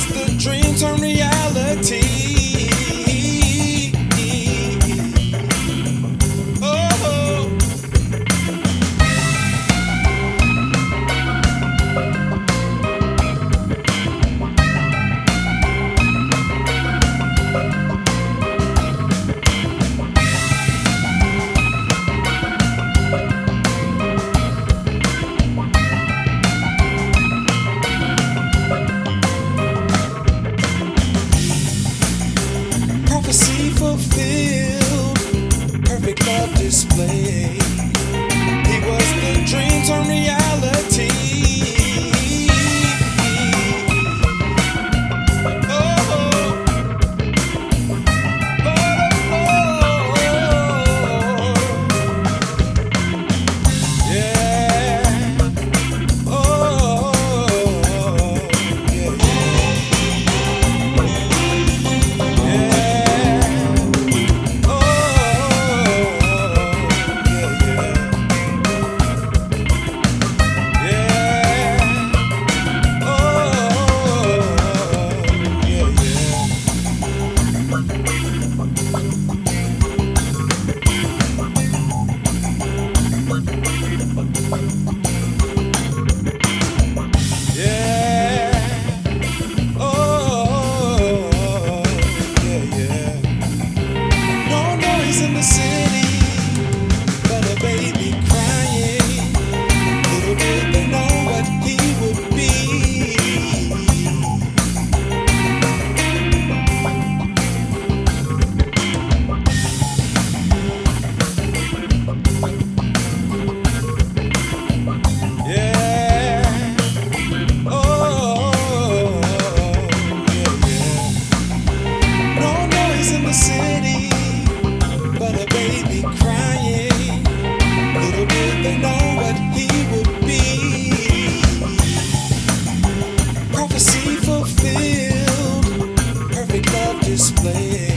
It's the dream turned reality. prophecy fulfilled, perfect love displayed. away.